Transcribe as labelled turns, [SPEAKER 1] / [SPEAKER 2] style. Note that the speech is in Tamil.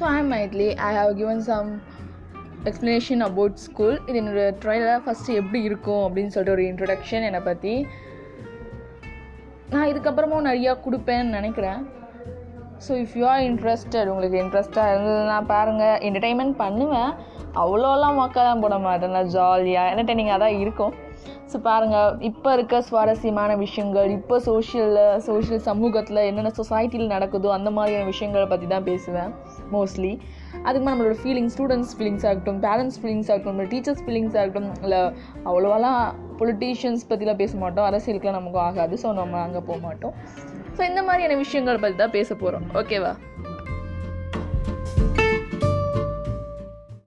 [SPEAKER 1] So I mainly I have given some explanation about school இது என்னோடய ட்ரையலாக ஃபஸ்ட்டு எப்படி இருக்கும் அப்படின்னு சொல்லிட்டு ஒரு இன்ட்ரொடக்ஷன் என்னை பற்றி நான் இதுக்கப்புறமும் நிறையா கொடுப்பேன்னு நினைக்கிறேன். So if you are interested உங்களுக்கு இன்ட்ரெஸ்ட்டாக இருந்ததுன்னா பாருங்கள் என்டர்டைன்மெண்ட் பண்ணுவேன். அவ்வளோலாம் மொக்கெல்லாம் போட மாட்டேன். நான் ஜாலியாக என்டர்டைனிங்காக தான் இருக்கும். ஸோ பாருங்கள் இப்போ இருக்க சுவாரஸ்யமான விஷயங்கள் இப்போ சோஷியலில் சோஷியல் சமூகத்தில் என்னென்ன சொசைட்டியில் நடக்குதோ அந்த மாதிரியான விஷயங்களை பற்றி தான் பேசுவேன் மோஸ்ட்லி அதுக்கு நம்மளோட ஃபீலிங்ஸ் ஸ்டூடெண்ட்ஸ் ஃபீலிங்ஸ் ஆகட்டும் பேரண்ட்ஸ் ஃபீலிங்ஸ் ஆகட்டும் நம்மளோட டீச்சர்ஸ் ஃபீலிங்ஸ் ஆகட்டும் இல்லை அவ்வளோவாலாம் பொலிட்டீஷியன்ஸ் பற்றிலாம் பேச மாட்டோம் அரசியலுக்குலாம் நமக்கு ஆகாது. ஸோ நம்ம அங்கே போக மாட்டோம். ஸோ இந்த மாதிரியான விஷயங்கள் பற்றி தான் பேச போகிறோம் ஓகேவா